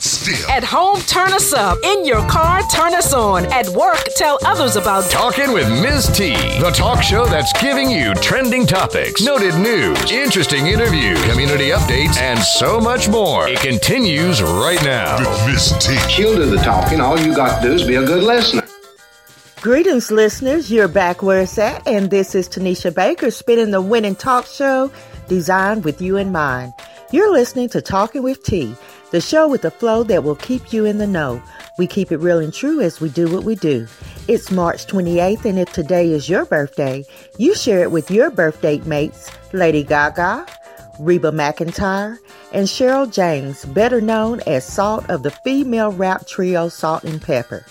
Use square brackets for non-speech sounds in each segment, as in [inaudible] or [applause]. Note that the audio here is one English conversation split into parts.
Still. At home, turn us up. In your car, turn us on. At work, tell others about Talking with Ms. T, the talk show that's giving you trending topics, noted news, interesting interview, community updates, and so much more. It continues right now. With Miss T. She'll do the talking. All you got to do is be a good listener. Greetings, listeners. You're back where it's at, and this is Tanisha Baker spinning the winning talk show designed with you in mind. You're listening to Talking with T, the show with the flow that will keep you in the know. We keep it real and true as we do what we do. It's March 28th, and if today is your birthday, you share it with your birthday mates, Lady Gaga, Reba McEntire, and Cheryl James, better known as Salt of the female rap trio Salt-N-Pepa.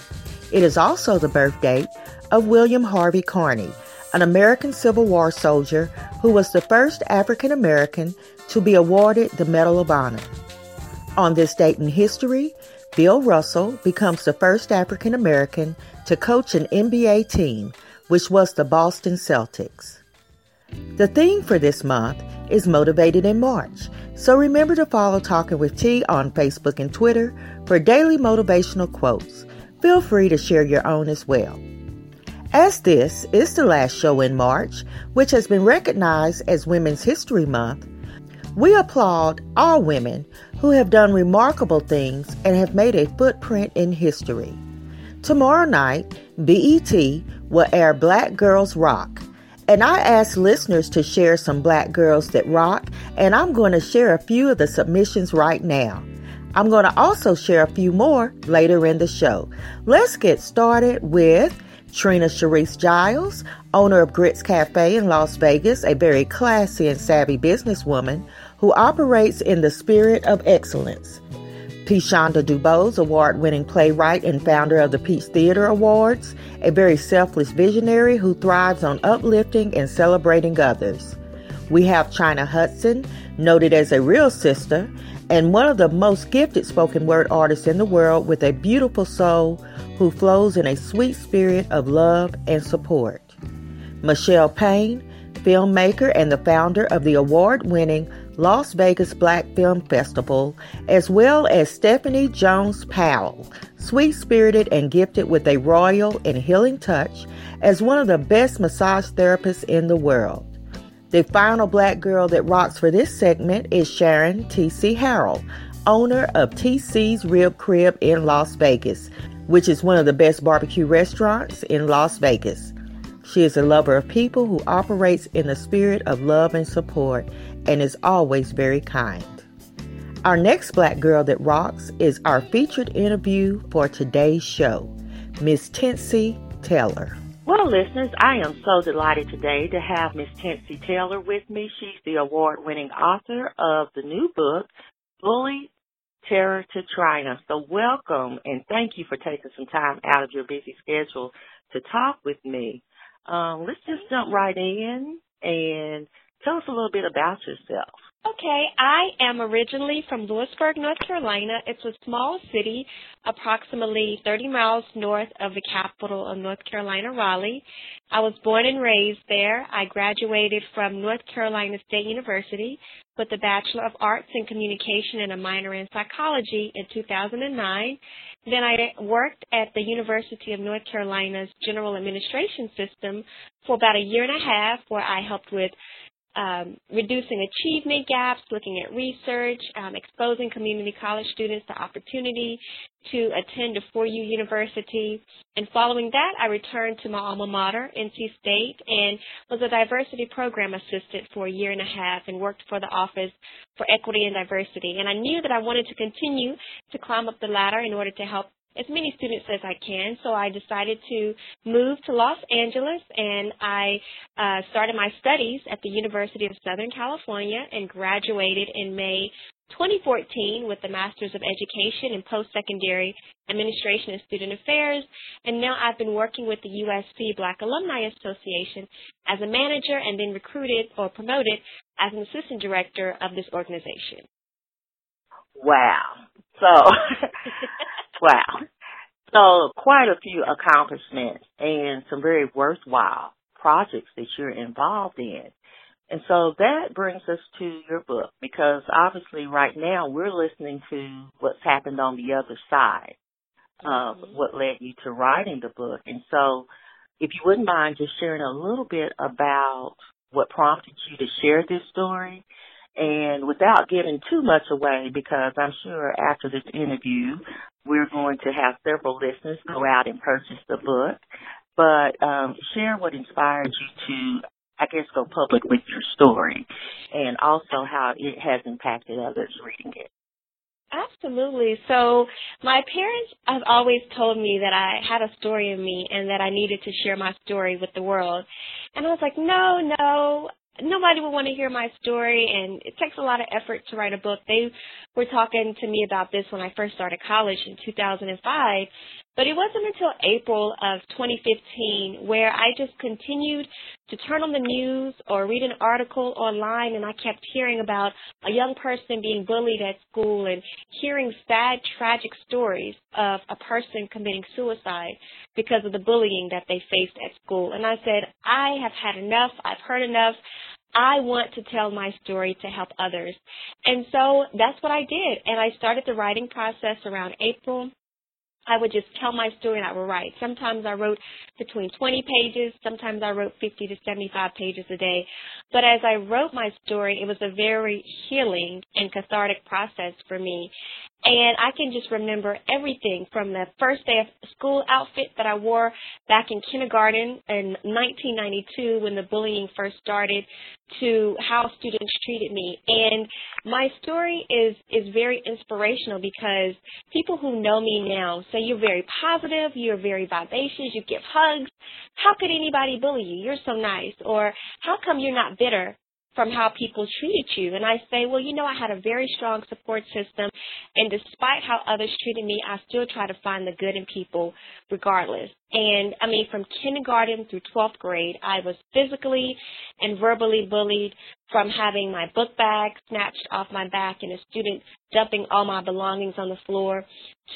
It is also the birthday of William Harvey Carney, an American Civil War soldier who was the first African American to be awarded the Medal of Honor. On this date in history, Bill Russell becomes the first African American to coach an NBA team, which was the Boston Celtics. The theme for this month is Motivated in March, so remember to follow Talking with T on Facebook and Twitter for daily motivational quotes. Feel free to share your own as well. As this is the last show in March, which has been recognized as Women's History Month, we applaud all women who have done remarkable things and have made a footprint in history. Tomorrow night, BET will air Black Girls Rock. And I asked listeners to share some black girls that rock, and I'm going to share a few of the submissions right now. I'm going to also share a few more later in the show. Let's get started with Trina Sharice Giles, owner of Grits Cafe in Las Vegas, a very classy and savvy businesswoman who operates in the spirit of excellence. Pishonda Dubose, award winning playwright and founder of the Peach Theater Awards, a very selfless visionary who thrives on uplifting and celebrating others. We have China Hudson, noted as a real sister, and one of the most gifted spoken word artists in the world with a beautiful soul who flows in a sweet spirit of love and support. Michelle Payne, filmmaker and the founder of the award winning Las Vegas Black Film Festival, as well as Stephanie Jones Powell, sweet spirited and gifted with a royal and healing touch as one of the best massage therapists in the world. The final black girl that rocks for this segment is Sharon T.C. Harrell, owner of TC's Rib Crib in Las Vegas, which is one of the best barbecue restaurants in Las Vegas. She is a lover of people who operates in the spirit of love and support and is always very kind. Our next black girl that rocks is our featured interview for today's show, Miss Tensie Taylor. Well, listeners, I am so delighted today to have Miss Tensie Taylor with me. She's the award winning author of the new book, Bully Terror to Trina. So welcome and thank you for taking some time out of your busy schedule to talk with me. Um, let's just jump right in and tell us a little bit about yourself. Okay, I am originally from Louisburg, North Carolina. It's a small city, approximately 30 miles north of the capital of North Carolina, Raleigh. I was born and raised there. I graduated from North Carolina State University with a Bachelor of Arts in Communication and a minor in Psychology in 2009. Then I worked at the University of North Carolina's General Administration System for about a year and a half where I helped with um, reducing achievement gaps, looking at research, um, exposing community college students to opportunity to attend a four-year university. And following that, I returned to my alma mater, NC State, and was a diversity program assistant for a year and a half and worked for the Office for Equity and Diversity. And I knew that I wanted to continue to climb up the ladder in order to help as many students as I can. So I decided to move to Los Angeles and I uh, started my studies at the University of Southern California and graduated in May 2014 with the Masters of Education in Post-Secondary Administration and Student Affairs. And now I've been working with the USC Black Alumni Association as a manager and then recruited or promoted as an assistant director of this organization. Wow. So [laughs] Wow. So quite a few accomplishments and some very worthwhile projects that you're involved in. And so that brings us to your book because obviously right now we're listening to what's happened on the other side of Mhm. what led you to writing the book. And so if you wouldn't mind just sharing a little bit about what prompted you to share this story and without giving too much away because I'm sure after this interview we're going to have several listeners go out and purchase the book. But um, share what inspired you to, I guess, go public with your story, and also how it has impacted others reading it. Absolutely. So my parents have always told me that I had a story in me and that I needed to share my story with the world. And I was like, no, no, nobody would want to hear my story and it takes a lot of effort to write a book. They were talking to me about this when I first started college in 2005, but it wasn't until April of 2015 where I just continued to turn on the news or read an article online and I kept hearing about a young person being bullied at school and hearing sad, tragic stories of a person committing suicide because of the bullying that they faced at school. And I said, I have had enough. I've heard enough. I want to tell my story to help others. And so that's what I did. And I started the writing process around April. I would just tell my story and I would write. Sometimes I wrote between 20 pages, sometimes I wrote 50 to 75 pages a day. But as I wrote my story, it was a very healing and cathartic process for me. And I can just remember everything from the first day of school outfit that I wore back in kindergarten in 1992 when the bullying first started to how students treated me. And my story is, is very inspirational because people who know me now say you're very positive, you're very vivacious, you give hugs. How could anybody bully you? You're so nice. Or how come you're not bitter? From how people treated you. And I say, well, you know, I had a very strong support system. And despite how others treated me, I still try to find the good in people regardless. And I mean, from kindergarten through 12th grade, I was physically and verbally bullied from having my book bag snatched off my back and a student dumping all my belongings on the floor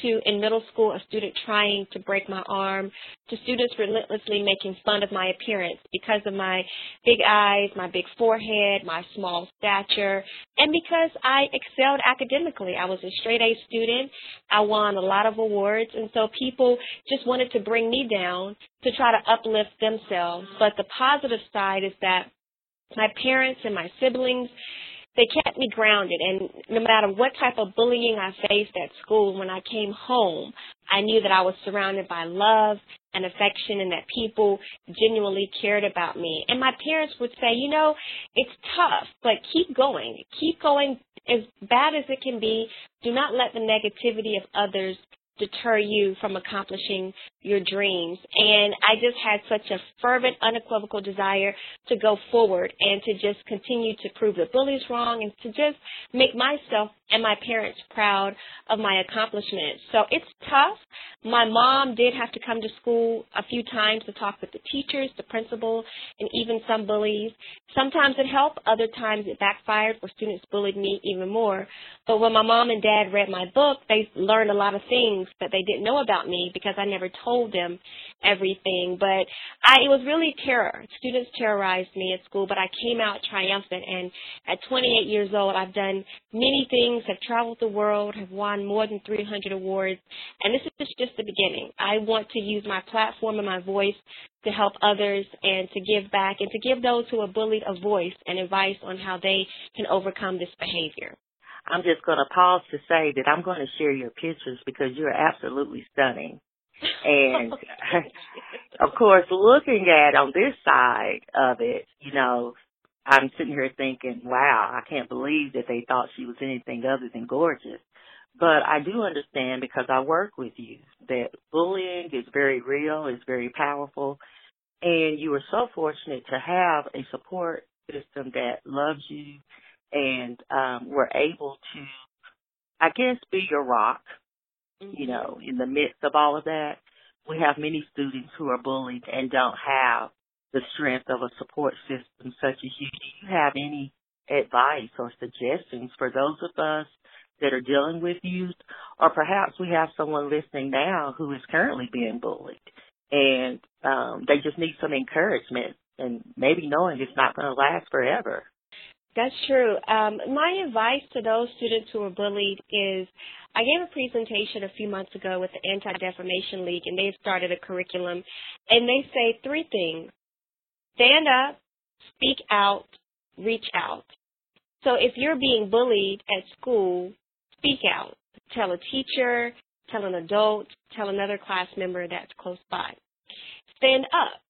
to in middle school a student trying to break my arm to students relentlessly making fun of my appearance because of my big eyes, my big forehead, my small stature, and because I excelled academically. I was a straight A student. I won a lot of awards and so people just wanted to bring me down to try to uplift themselves. But the positive side is that my parents and my siblings, they kept me grounded. And no matter what type of bullying I faced at school, when I came home, I knew that I was surrounded by love and affection and that people genuinely cared about me. And my parents would say, you know, it's tough, but keep going. Keep going as bad as it can be. Do not let the negativity of others deter you from accomplishing your dreams. And I just had such a fervent, unequivocal desire to go forward and to just continue to prove the bullies wrong and to just make myself and my parents proud of my accomplishments. So it's tough. My mom did have to come to school a few times to talk with the teachers, the principal, and even some bullies. Sometimes it helped, other times it backfired where students bullied me even more. But when my mom and dad read my book, they learned a lot of things that they didn't know about me because I never told them everything. But I, it was really terror. Students terrorized me at school, but I came out triumphant. And at 28 years old, I've done many things, have traveled the world, have won more than 300 awards. And this is just the beginning. I want to use my platform and my voice to help others and to give back and to give those who are bullied a voice and advice on how they can overcome this behavior. I'm just going to pause to say that I'm going to share your pictures because you're absolutely stunning. And [laughs] [laughs] of course, looking at on this side of it, you know, I'm sitting here thinking, wow, I can't believe that they thought she was anything other than gorgeous. But I do understand because I work with you that bullying is very real, is very powerful, and you are so fortunate to have a support system that loves you and um were able to I guess be your rock, you know, in the midst of all of that. We have many students who are bullied and don't have the strength of a support system such as you. Do you have any advice or suggestions for those of us that are dealing with youth? Or perhaps we have someone listening now who is currently being bullied and um, they just need some encouragement and maybe knowing it's not going to last forever. That's true. Um, my advice to those students who are bullied is I gave a presentation a few months ago with the Anti-Defamation League, and they've started a curriculum, and they say three things. Stand up, speak out, reach out. So if you're being bullied at school, speak out. Tell a teacher, tell an adult, tell another class member that's close by. Stand up.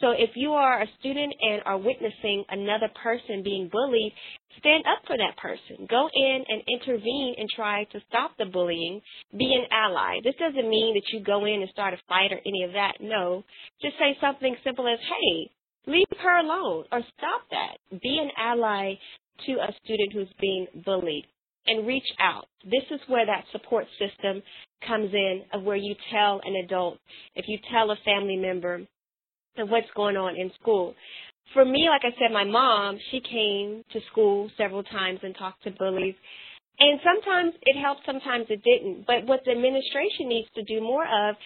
So if you are a student and are witnessing another person being bullied, stand up for that person. Go in and intervene and try to stop the bullying. Be an ally. This doesn't mean that you go in and start a fight or any of that. No. Just say something simple as, hey, leave her alone or stop that. Be an ally to a student who's being bullied and reach out. This is where that support system comes in of where you tell an adult, if you tell a family member of what's going on in school. For me, like I said, my mom, she came to school several times and talked to bullies. And sometimes it helped, sometimes it didn't. But what the administration needs to do more of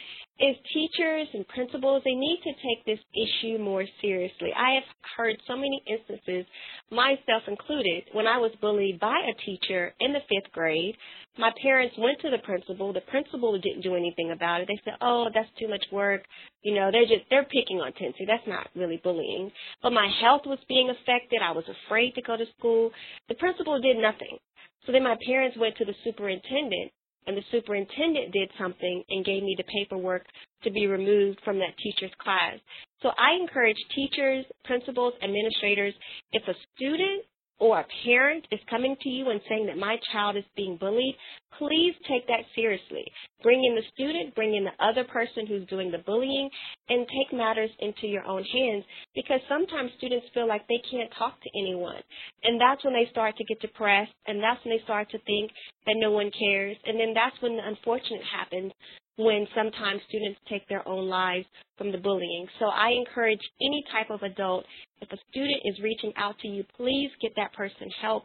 is teachers and principals, they need to take this issue more seriously. I have heard so many instances, myself included, when I was bullied by a teacher in the fifth grade. My parents went to the principal. The principal didn't do anything about it. They said, oh, that's too much work. You know, they're just, they're picking on Tensie. That's not really bullying. But my health was being affected. I was afraid to go to school. The principal did nothing. So then my parents went to the superintendent and the superintendent did something and gave me the paperwork to be removed from that teacher's class. So I encourage teachers, principals, administrators, if a student or a parent is coming to you and saying that my child is being bullied, please take that seriously. Bring in the student, bring in the other person who's doing the bullying, and take matters into your own hands because sometimes students feel like they can't talk to anyone. And that's when they start to get depressed, and that's when they start to think that no one cares. And then that's when the unfortunate happens when sometimes students take their own lives from the bullying. So I encourage any type of adult, if a student is reaching out to you, please get that person help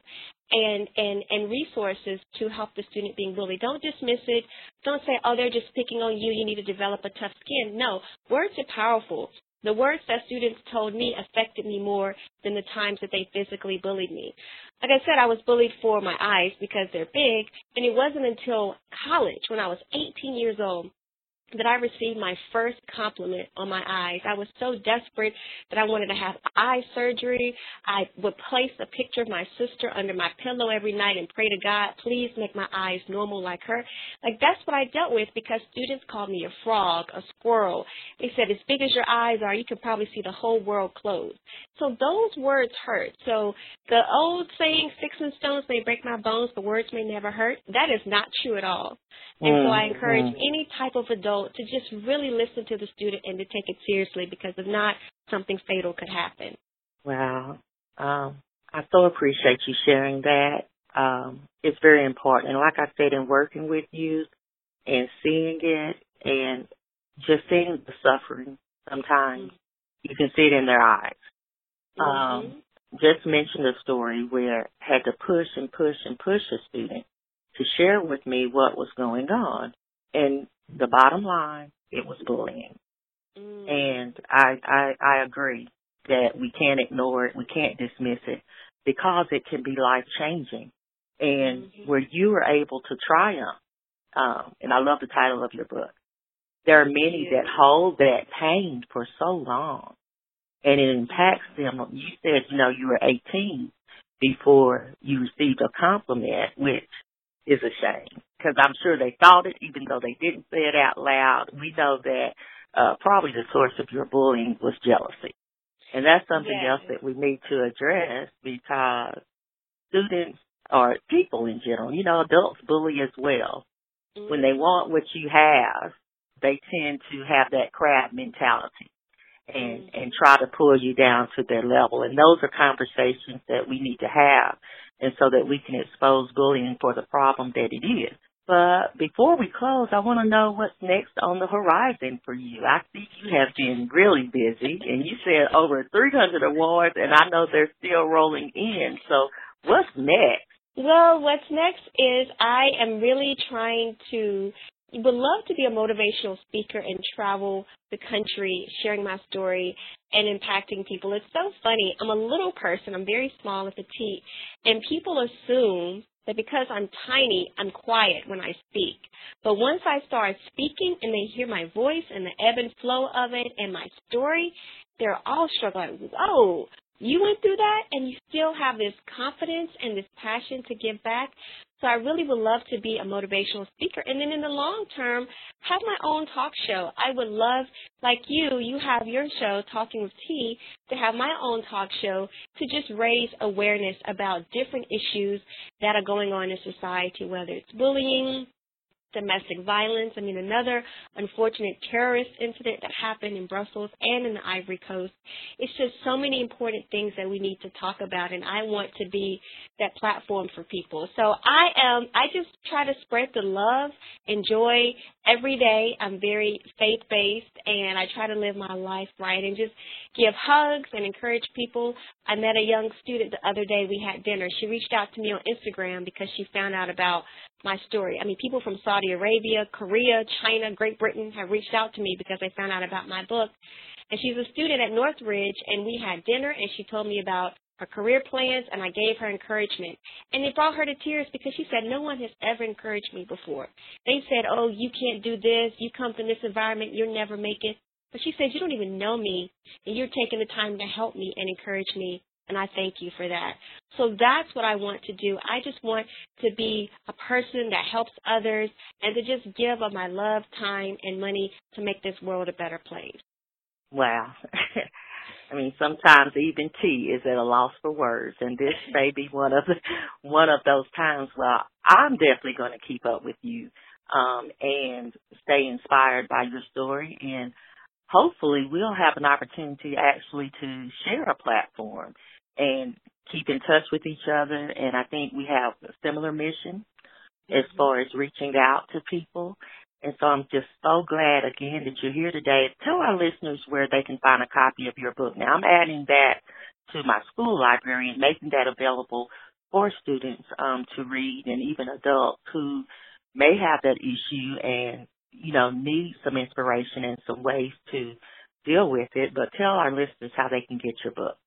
and, and, and resources to help the student being bullied. Don't dismiss it. Don't say, oh, they're just picking on you. You need to develop a tough skin. No, words are powerful. The words that students told me affected me more than the times that they physically bullied me. Like I said, I was bullied for my eyes because they're big, and it wasn't until college, when I was 18 years old, that I received my first compliment on my eyes. I was so desperate that I wanted to have eye surgery. I would place a picture of my sister under my pillow every night and pray to God, please make my eyes normal like her. Like that's what I dealt with because students called me a frog, a squirrel. They said, as big as your eyes are, you could probably see the whole world closed. So those words hurt. So the old saying, sticks and stones may break my bones, but words may never hurt, that is not true at all. And mm-hmm. so I encourage mm-hmm. any type of adult to just really listen to the student and to take it seriously because if not, something fatal could happen. Wow. Um, I so appreciate you sharing that. Um, it's very important. And like I said, in working with you and seeing it and just seeing the suffering sometimes, mm-hmm. you can see it in their eyes. Um, mm-hmm. Um, just mentioned a story where I had to push and push and push a student to share with me what was going on. And the bottom line, it was bullying. Mm. And I, I, I agree that we can't ignore it. We can't dismiss it because it can be life changing. And mm-hmm. where you are able to triumph, um, and I love the title of your book. There are many that hold that pain for so long and it impacts them. You said, you know, you were 18 before you received a compliment, which is a shame because I'm sure they thought it, even though they didn't say it out loud. We know that uh, probably the source of your bullying was jealousy, and that's something yeah. else that we need to address because students or people in general, you know, adults bully as well. Mm-hmm. When they want what you have, they tend to have that crab mentality and and try to pull you down to their level. And those are conversations that we need to have, and so that we can expose bullying for the problem that it is. But before we close, I want to know what's next on the horizon for you. I see you have been really busy, and you said over 300 awards, and I know they're still rolling in. So what's next? Well, what's next is I am really trying to would love to be a motivational speaker and travel the country sharing my story and impacting people. It's so funny. I'm a little person. I'm very small and petite. And people assume that because I'm tiny, I'm quiet when I speak. But once I start speaking and they hear my voice and the ebb and flow of it and my story, they're all struggling. Oh, you went through that and you still have this confidence and this passion to give back. So I really would love to be a motivational speaker. And then in the long term, have my own talk show. I would love, like you, you have your show, Talking with T, to have my own talk show to just raise awareness about different issues that are going on in society, whether it's bullying, domestic violence. I mean, another unfortunate terrorist incident that happened in Brussels and in the Ivory Coast. It's just so many important things that we need to talk about, and I want to be that platform for people. So I am, I just try to spread the love and joy every day. I'm very faith based, and I try to live my life right and just give hugs and encourage people. I met a young student the other day. We had dinner. She reached out to me on Instagram because she found out about my story. I mean, people from Saudi Arabia, Korea, China, Great Britain have reached out to me because they found out about my book. And she's a student at Northridge, and we had dinner, and she told me about her career plans, and I gave her encouragement. And it brought her to tears because she said, No one has ever encouraged me before. They said, Oh, you can't do this. You come from this environment, you'll never make it. But she said, You don't even know me, and you're taking the time to help me and encourage me and I thank you for that. So that's what I want to do. I just want to be a person that helps others and to just give of my love, time, and money to make this world a better place. Wow. [laughs] I mean, sometimes even T is at a loss for words, and this [laughs] may be one of the, one of those times. Well, I'm definitely going to keep up with you um, and stay inspired by your story, and hopefully, we'll have an opportunity actually to share a platform and keep in touch with each other. And I think we have a similar mission mm-hmm. as far as reaching out to people. And so I'm just so glad again that you're here today. Tell our listeners where they can find a copy of your book. Now I'm adding that to my school library and making that available for students um, to read and even adults who may have that issue and you know need some inspiration and some ways to deal with it. But tell our listeners how they can get your book.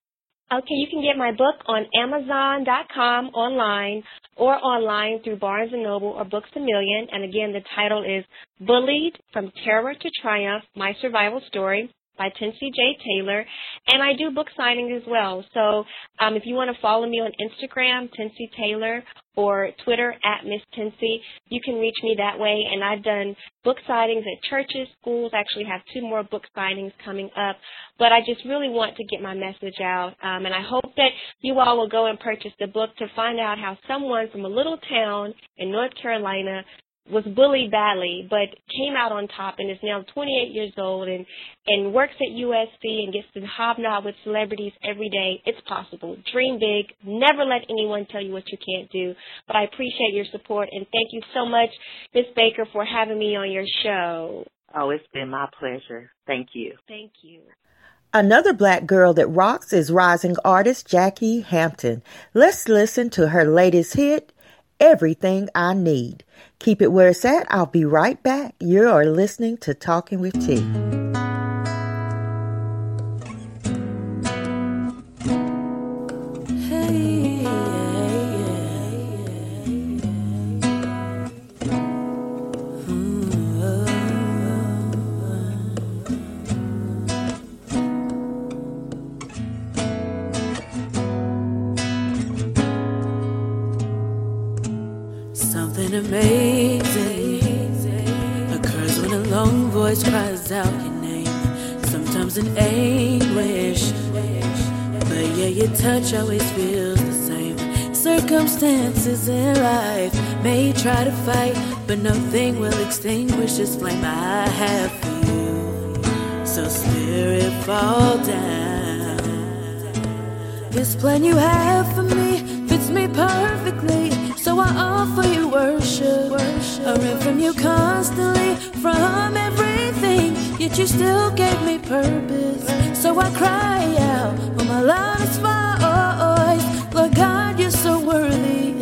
Okay, you can get my book on Amazon.com online or online through Barnes & Noble or Books A Million. And again, the title is Bullied from Terror to Triumph, My Survival Story by Tensie J. Taylor. And I do book signings as well. So um, if you want to follow me on Instagram, Tensie Taylor, or Twitter at Miss Tensie, you can reach me that way. And I've done book signings at churches, schools. I actually have two more book signings coming up. But I just really want to get my message out. Um, and I hope that you all will go and purchase the book to find out how someone from a little town in North Carolina was bullied badly, but came out on top and is now 28 years old and and works at USC and gets to hobnob with celebrities every day. It's possible. Dream big. Never let anyone tell you what you can't do. But I appreciate your support and thank you so much, Miss Baker, for having me on your show. Oh, it's been my pleasure. Thank you. Thank you. Another black girl that rocks is rising artist Jackie Hampton. Let's listen to her latest hit, Everything I Need. Keep it where it's at. I'll be right back. You are listening to Talking with T. your touch always feels the same. Circumstances in life may try to fight, but nothing will extinguish this flame I have for you. So, Spirit, fall down. This plan you have for me fits me perfectly. So I offer you worship. I ran from you constantly, from everything. Yet you still gave me purpose. So I cry out with my loudest voice. Lord God, you're so worthy.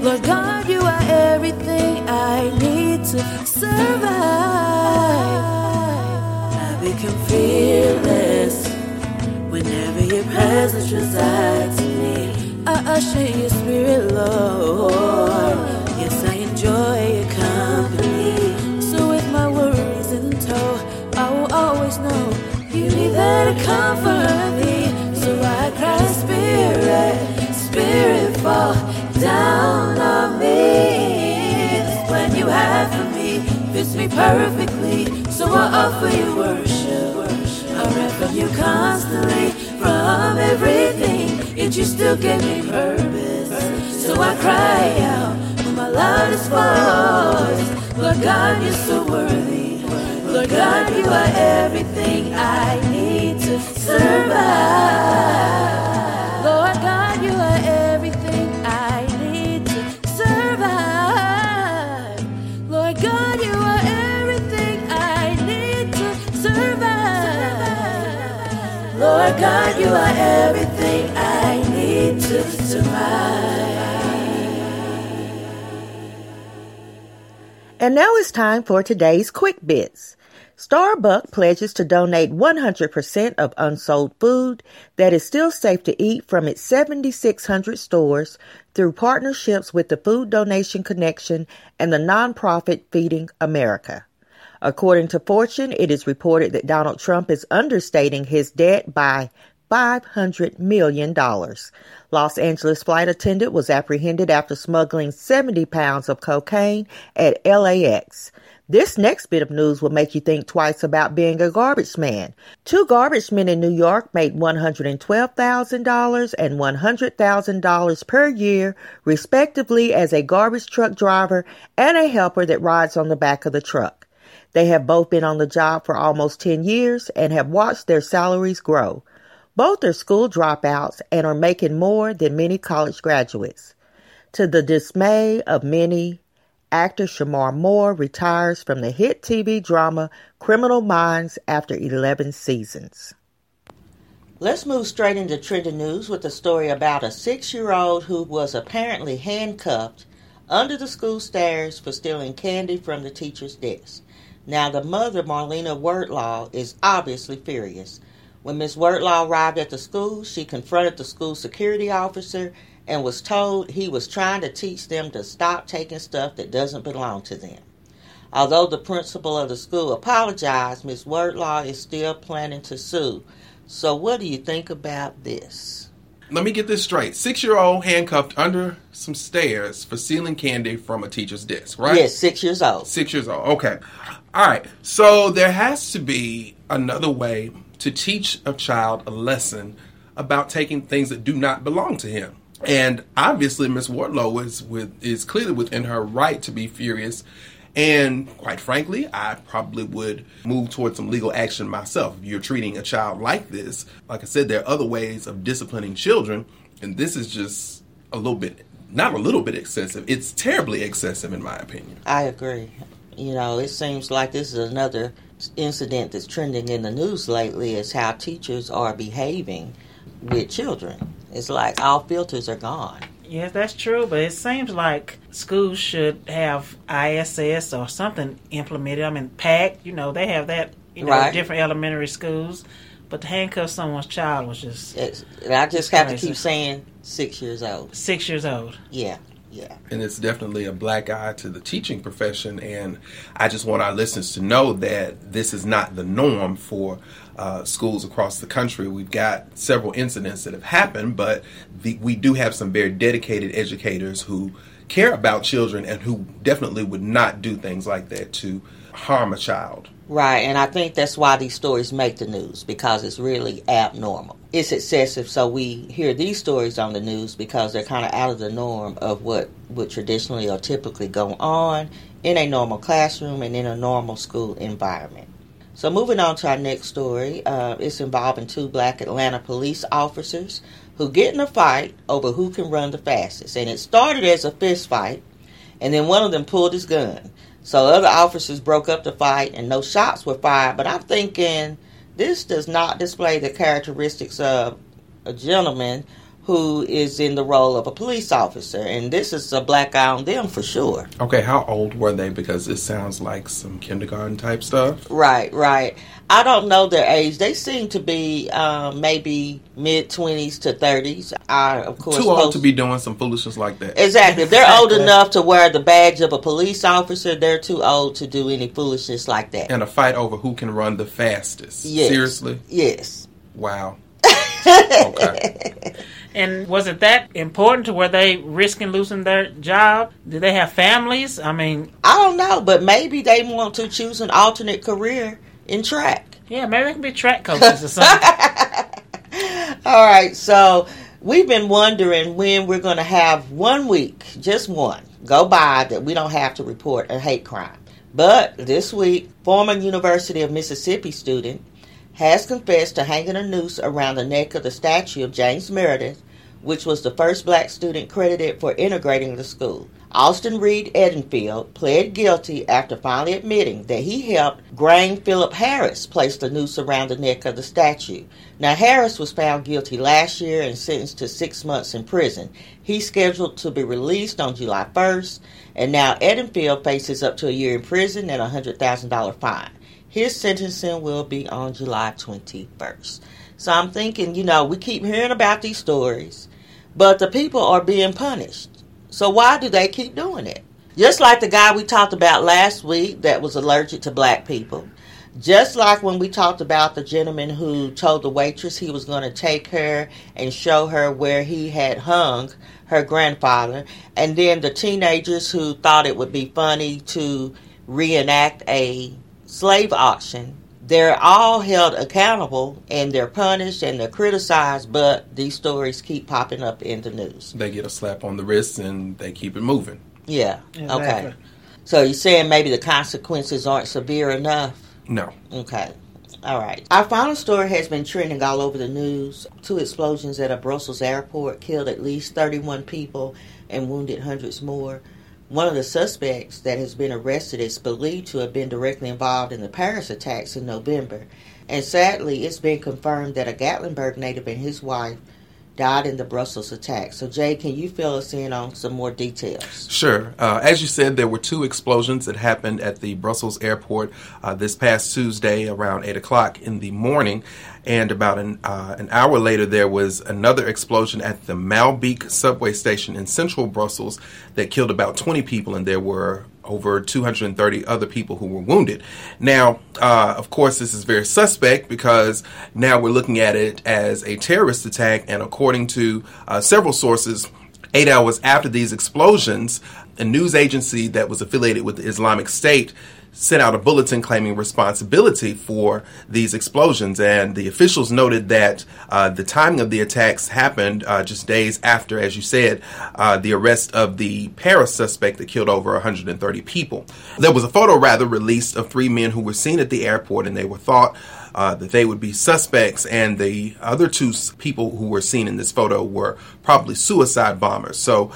Lord God, you are everything I need to. survive. I become fearless whenever your presence resides in me. I usher your spirit, Lord. To comfort me. So I cry, Spirit, Spirit, fall down on me. This plan you have for me fits me perfectly. So I offer you worship. I run from you constantly, from everything. Yet you still give me purpose. So I cry out with my loudest voice. Lord God, you're so worthy. God, you are everything I need to survive. Lord God, you are everything I need to survive. Lord God, you are everything I need to survive. Lord God, you are everything I need to survive. And now it's time for today's quick bits. Starbucks pledges to donate 100% of unsold food that is still safe to eat from its 7,600 stores through partnerships with the Food Donation Connection and the nonprofit Feeding America. According to Fortune, it is reported that Donald Trump is understating his debt by $500 million. Los Angeles flight attendant was apprehended after smuggling 70 pounds of cocaine at LAX. This next bit of news will make you think twice about being a garbage man. Two garbage men in New York made $112,000 and $100,000 per year, respectively, as a garbage truck driver and a helper that rides on the back of the truck. They have both been on the job for almost 10 years and have watched their salaries grow. Both are school dropouts and are making more than many college graduates. To the dismay of many, actor Shemar Moore retires from the hit TV drama Criminal Minds after 11 seasons. Let's move straight into trending news with a story about a six year old who was apparently handcuffed under the school stairs for stealing candy from the teacher's desk. Now, the mother, Marlena Wordlaw, is obviously furious. When Miss Wordlaw arrived at the school, she confronted the school security officer and was told he was trying to teach them to stop taking stuff that doesn't belong to them. Although the principal of the school apologized, Miss Wordlaw is still planning to sue. So, what do you think about this? Let me get this straight. Six year old handcuffed under some stairs for stealing candy from a teacher's desk, right? Yes, six years old. Six years old. Okay. All right. So there has to be another way to teach a child a lesson about taking things that do not belong to him. And obviously, Miss Wardlow is with is clearly within her right to be furious. And quite frankly, I probably would move towards some legal action myself. If you're treating a child like this, like I said, there are other ways of disciplining children, and this is just a little bit, not a little bit excessive. It's terribly excessive, in my opinion. I agree. You know, it seems like this is another incident that's trending in the news lately is how teachers are behaving with children. It's like all filters are gone. Yes, that's true, but it seems like schools should have ISS or something implemented. I mean, PAC, you know, they have that, you know, Right. different elementary schools. But to handcuff someone's child was just It's, and I just have to keep saying six years old. six years old. Yeah, yeah. and it's definitely a black eye to the teaching profession. And I just want our listeners to know that this is not the norm for uh, schools across the country. We've got several incidents that have happened, but the, we do have some very dedicated educators who care about children and who definitely would not do things like that to harm a child. Right, and I think that's why these stories make the news because it's really abnormal. It's excessive, so we hear these stories on the news because they're kind of out of the norm of what would traditionally or typically go on in a normal classroom and in a normal school environment. So, moving on to our next story, uh, it's involving two black Atlanta police officers who get in a fight over who can run the fastest. And it started as a fist fight, and then one of them pulled his gun. So other officers broke up the fight and no shots were fired. But I'm thinking this does not display the characteristics of a gentleman who is in the role of a police officer, and this is a black eye on them for sure. Okay, how old were they? Because it sounds like some kindergarten type stuff. Right, right. I don't know their age. They seem to be um, maybe mid twenties to thirties. I of course Too old post- to be doing some foolishness like that. Exactly. If they're old enough to wear the badge of a police officer, they're too old to do any foolishness like that. And a fight over who can run the fastest. Yes. Seriously? Yes. Wow. [laughs] okay. And was it that important to where they risking losing their job? Did they have families? I mean, I don't know, but maybe they want to choose an alternate career in track. yeah, maybe they can be track coaches or something. [laughs] All right, so we've been wondering when we're going to have one week, just one, go by that we don't have to report a hate crime. But this week, former University of Mississippi student has confessed to hanging a noose around the neck of the statue of James Meredith, which was the first black student credited for integrating the school. Austin Reed Edenfield pled guilty after finally admitting that he helped Graeme Philip Harris place the noose around the neck of the statue. Now, Harris was found guilty last year and sentenced to six months in prison. He's scheduled to be released on July 1st, and now Edenfield faces up to a year in prison and a $100,000 fine. His sentencing will be on July 21st. So I'm thinking, you know, we keep hearing about these stories, but the people are being punished. So why do they keep doing it? Just like the guy we talked about last week that was allergic to black people. Just like when we talked about the gentleman who told the waitress he was going to take her and show her where he had hung her grandfather, and then the teenagers who thought it would be funny to reenact a slave auction. They're all held accountable and they're punished and they're criticized, but these stories keep popping up in the news. They get a slap on the wrist and they keep it moving. Yeah. Exactly. Okay. So you're saying maybe the consequences aren't severe enough? No. Okay. All right. Our final story has been trending all over the news. Two explosions at a Brussels airport killed at least 31 people and wounded hundreds more. One of the suspects that has been arrested is believed to have been directly involved in the Paris attacks in November. And sadly, it's been confirmed that a Gatlinburg native and his wife died in the Brussels attack. So, Jay, can you fill us in on some more details? Sure. Uh, as you said, there were two explosions that happened at the Brussels airport uh, this past Tuesday around 8 o'clock in the morning. And about an, uh, an hour later, there was another explosion at the Maelbeek subway station in central Brussels that killed about 20 people, and there were over 230 other people who were wounded. Now, uh, of course, this is very suspect because now we're looking at it as a terrorist attack, and according to uh, several sources, Eight hours after these explosions, a news agency that was affiliated with the Islamic State sent out a bulletin claiming responsibility for these explosions. And the officials noted that uh, the timing of the attacks happened uh, just days after, as you said, uh, the arrest of the Paris suspect that killed over 130 people. There was a photo, rather, released of three men who were seen at the airport, and they were thought uh, that they would be suspects, and the other two people who were seen in this photo were probably suicide bombers. So,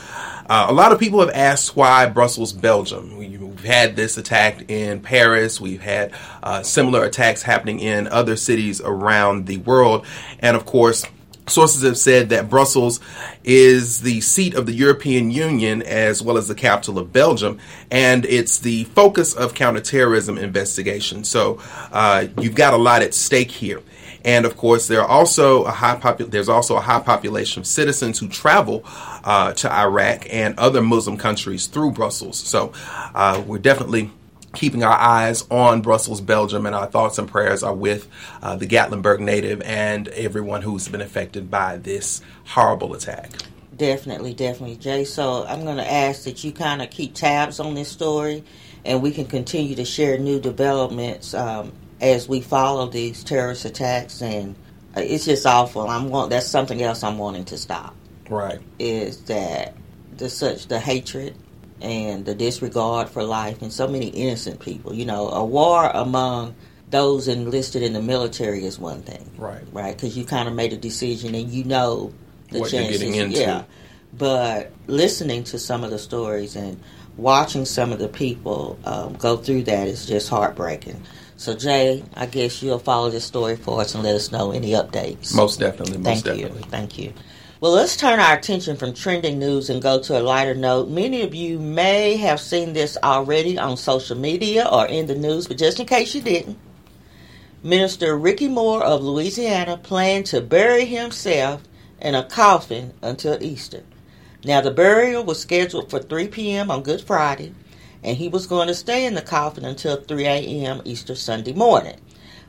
uh, a lot of people have asked why Brussels, Belgium. We- We've had this attack in Paris. We've had uh, similar attacks happening in other cities around the world, and of course. Sources have said that Brussels is the seat of the European Union as well as the capital of Belgium, and it's the focus of counterterrorism investigation. So uh, you've got a lot at stake here. And of course, there are also a high popu- there's also a high population of citizens who travel uh, to Iraq and other Muslim countries through Brussels. So uh, we're definitely keeping our eyes on Brussels, Belgium, and our thoughts and prayers are with uh, the Gatlinburg native and everyone who's been affected by this horrible attack. Definitely, definitely, Jay. So I'm going to ask that you kind of keep tabs on this story, and we can continue to share new developments um, as we follow these terrorist attacks. And uh, it's just awful. I'm want that's something else I'm wanting to stop. Right. Is that the such the hatred and the disregard for life and so many innocent people. You know, a war among those enlisted in the military is one thing, Right. right? Because you kind of made a decision and you know the What you're chances. getting into. Yeah, but listening to some of the stories and watching some of the people um, go through that is just heartbreaking. So Jay, I guess you'll follow this story for us and let us know any updates. Most definitely. Most Thank you. Thank you. Well, let's turn our attention from trending news and go to a lighter note. Many of you may have seen this already on social media or in the news, but just in case you didn't, Minister Ricky Moore of Louisiana planned to bury himself in a coffin until Easter. Now, the burial was scheduled for 3 p.m. on Good Friday, and he was going to stay in the coffin until 3 a.m. Easter Sunday morning.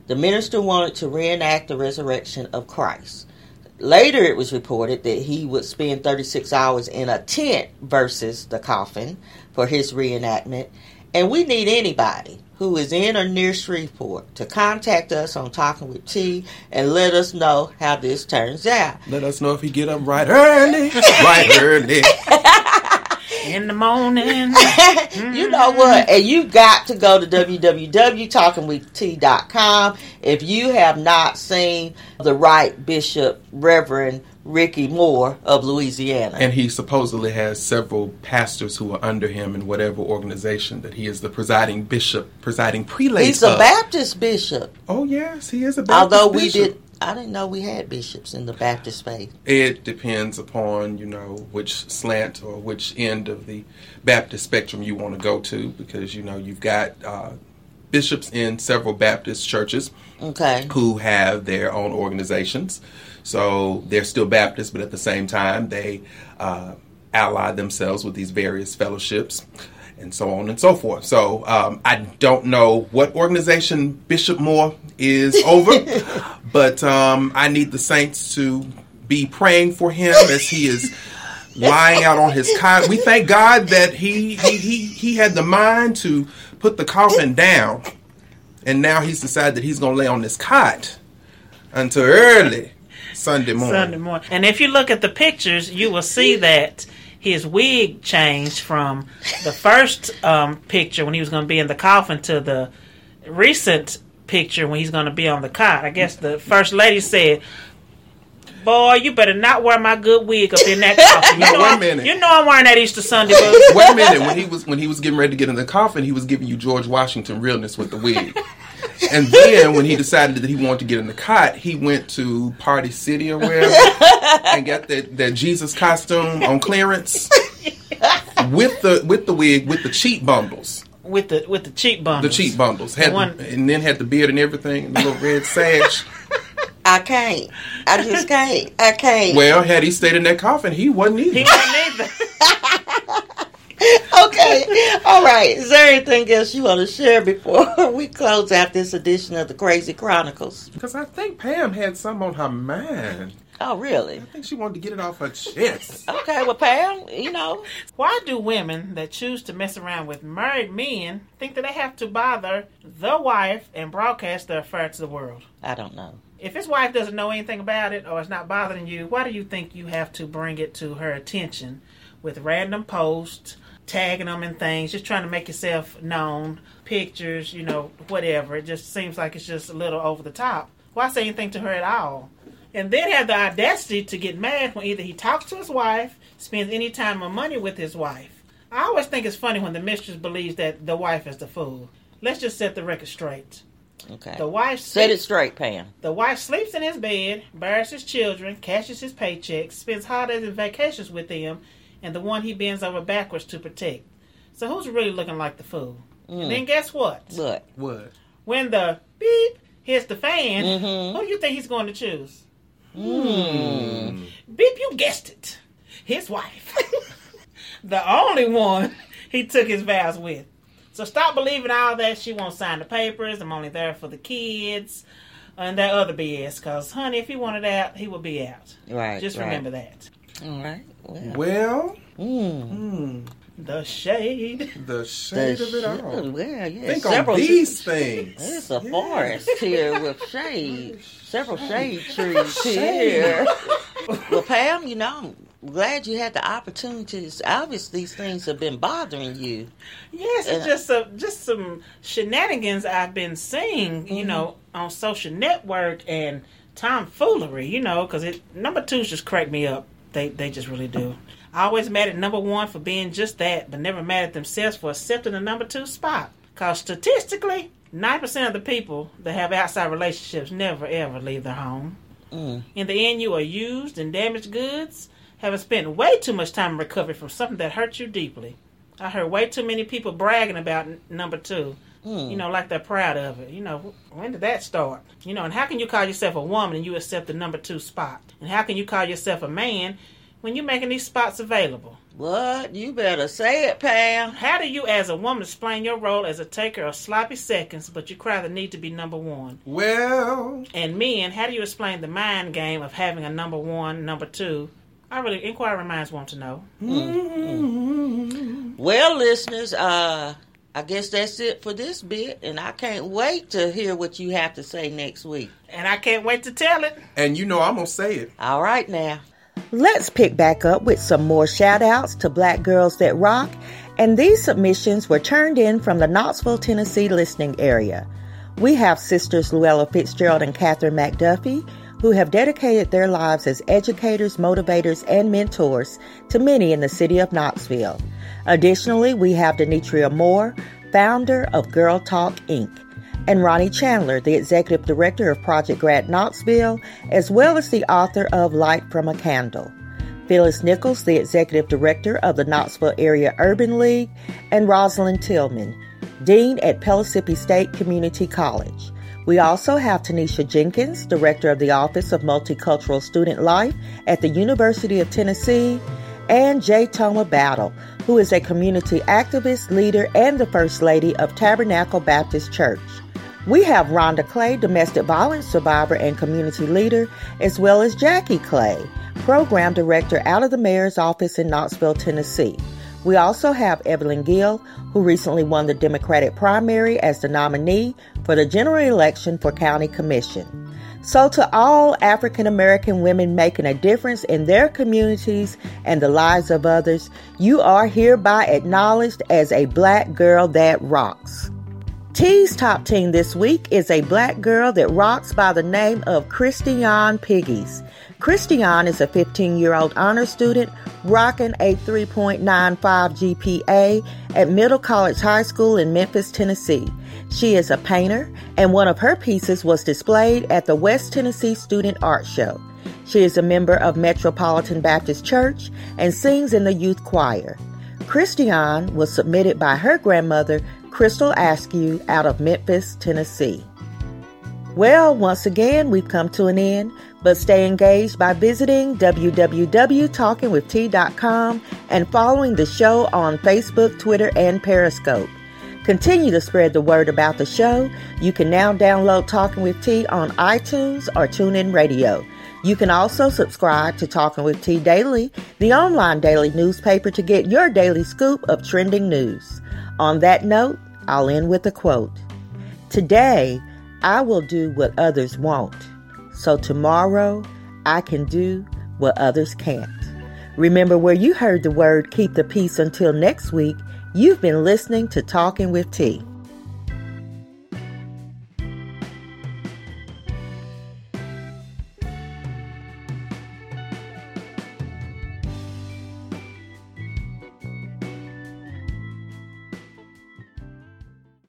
The minister wanted to reenact the resurrection of Christ. Later, it was reported that he would spend 36 hours in a tent versus the coffin for his reenactment. And we need anybody who is in or near Shreveport to contact us on Talking with T and let us know how this turns out. Let us know if he get up right early, [laughs] right early. [laughs] in the morning. [laughs] you know mm-hmm. what? And you got to go to www.talkingwitht.com if you have not seen the right Bishop Reverend Ricky Moore of Louisiana. And he supposedly has several pastors who are under him in whatever organization that he is the presiding bishop, presiding prelate. He's a of. Baptist bishop. Oh yes, he is a Baptist Although we bishop. did I didn't know we had bishops in the Baptist faith. It depends upon you know which slant or which end of the Baptist spectrum you want to go to, because you know you've got uh, bishops in several Baptist churches Okay. who have their own organizations. So they're still Baptists, but at the same time they uh, ally themselves with these various fellowships. And so on and so forth. So um, I don't know what organization Bishop Moore is [laughs] over, but um, I need the saints to be praying for him as he is [laughs] lying out on his cot. We thank God that he he he, he had the mind to put the coffin down, and now he's decided that he's going to lay on this cot until early Sunday morning. Sunday morning. And if you look at the pictures, you will see that his wig changed from the first um, picture when he was going to be in the coffin to the recent picture when he's going to be on the cot. I guess the first lady said, "Boy, you better not wear my good wig up in that [laughs] coffin." You Now, know wait a I'm- minute. You know I'm wearing that Easter Sunday. Wait a minute. When he was when he was getting ready to get in the coffin, he was giving you George Washington realness with the wig. And then when he decided that he wanted to get in the cot, he went to Party City or wherever and got that, that Jesus costume on clearance [laughs] with the with the wig with the cheap bundles. with the with the cheap bundles. The cheap bundles. Had The one- and then had the beard and everything, and the little red sash. I can't. I just can't. I can't. Well, had he stayed in that coffin, he wasn't either. He wasn't either. [laughs] [laughs] okay. All right. Is there anything else you want to share before [laughs] we close out this edition of the Crazy Chronicles? Because I think Pam had some on her mind. Oh, really? I think she wanted to get it off her chest. [laughs] Okay. Well, Pam, you know, Why do women that choose to mess around with married men think that they have to bother the wife and broadcast their affair to the world? I don't know. If his wife doesn't know anything about it or it's not bothering you, why do you think you have to bring it to her attention with random posts, tagging them and things, just trying to make yourself known, pictures, you know, whatever? It just seems like it's just a little over the top. Why say anything to her at all? And then have the audacity to get mad when either he talks to his wife, spends any time or money with his wife. I always think it's funny when the mistress believes that the wife is the fool. Let's just set the record straight. Okay. The wife Set it straight, Pam. the wife sleeps in his bed, bears his children, cashes his paychecks, spends holidays and vacations with them, and the one he bends over backwards to protect. So who's really looking like the fool? And then guess what? What? What? When the beep hits the fan, Mm-hmm. who do you think he's going to choose? Hmm. Beep, you guessed it. His wife. [laughs] the only one he took his vows with. So stop believing all that. She won't sign the papers. I'm only there for the kids. And that other BS. Because, honey, if he wanted out, he would be out. Right. Just right. remember that. All right. Well. Well, Mm. hmm, The shade. the The shade of it sh- all. Well, yeah. Think several on these things. It's a Yeah. forest here with [laughs] shade, several shade trees here. [laughs] well, Pam, you know, I'm glad you had the opportunities. Obviously, these things have been bothering you. Yes, it's And- just a, just some shenanigans I've been seeing, you know, on social network and tomfoolery, you know, because it number twos just cracked me up. They they just really do. I always mad at number one for being just that, but never mad at themselves for accepting the number two spot. Because statistically, nine percent of the people that have outside relationships never ever leave their home. Mm. In the end, you are used and damaged goods, having spent way too much time recovering from something that hurt you deeply. I heard way too many people bragging about n- number two. Mm. You know, like they're proud of it. You know, when did that start? You know, and how can you call yourself a woman and you accept the number two spot? And how can you call yourself a man when you're making these spots available? What? You better say it, Pam. How do you, as a woman, explain your role as a taker of sloppy seconds, but you cry the need to be number one? Well. And men, how do you explain the mind game of having a number one, number two? I really, inquiring minds want to know. Mm-hmm. Well, listeners, uh, I guess that's it for this bit, and I can't wait to hear what you have to say next week. And I can't wait to tell it. And you know I'm going to say it. All right, now. Let's pick back up with some more shout outs to Black Girls That Rock, and these submissions were turned in from the Knoxville, Tennessee listening area. We have sisters Luella Fitzgerald and Catherine McDuffie, who have dedicated their lives as educators, motivators, and mentors to many in the city of Knoxville. Additionally, we have Denitria Moore, founder of Girl Talk Inc., and Ronnie Chandler, the executive director of Project Grad Knoxville, as well as the author of Light from a Candle. Phyllis Nichols, the executive director of the Knoxville Area Urban League, and Rosalind Tillman, dean at Pellissippi State Community College. We also have Tanisha Jenkins, director of the Office of Multicultural Student Life at the University of Tennessee, and Jay Toma Battle, who is a community activist, leader, and the First Lady of Tabernacle Baptist Church. We have Rhonda Clay, domestic violence survivor and community leader, as well as Jackie Clay, program director out of the mayor's office in Knoxville, Tennessee. We also have Evelyn Gill, who recently won the Democratic primary as the nominee for the general election for county commission. So, to all African American women making a difference in their communities and the lives of others, you are hereby acknowledged as a black girl that rocks. T's top team this week is a black girl that rocks by the name of Christiane Piggies. Christiane is a 15 year old honor student rocking a 3.95 GPA at Middle College High School in Memphis, Tennessee. She is a painter, and one of her pieces was displayed at the West Tennessee Student Art Show. She is a member of Metropolitan Baptist Church and sings in the youth choir. Christian was submitted by her grandmother, Crystal Askew out of Memphis, Tennessee. Well, once again, we've come to an end, but stay engaged by visiting www.talkingwitht.com and following the show on Facebook, Twitter, and Periscope. Continue to spread the word about the show. You can now download Talking with T on iTunes or TuneIn Radio. You can also subscribe to Talking with T Daily, the online daily newspaper, to get your daily scoop of trending news. On that note, I'll end with a quote. Today, I will do what others won't, so tomorrow I can do what others can't. Remember where you heard the word keep the peace until next week. You've been listening to Talking with T.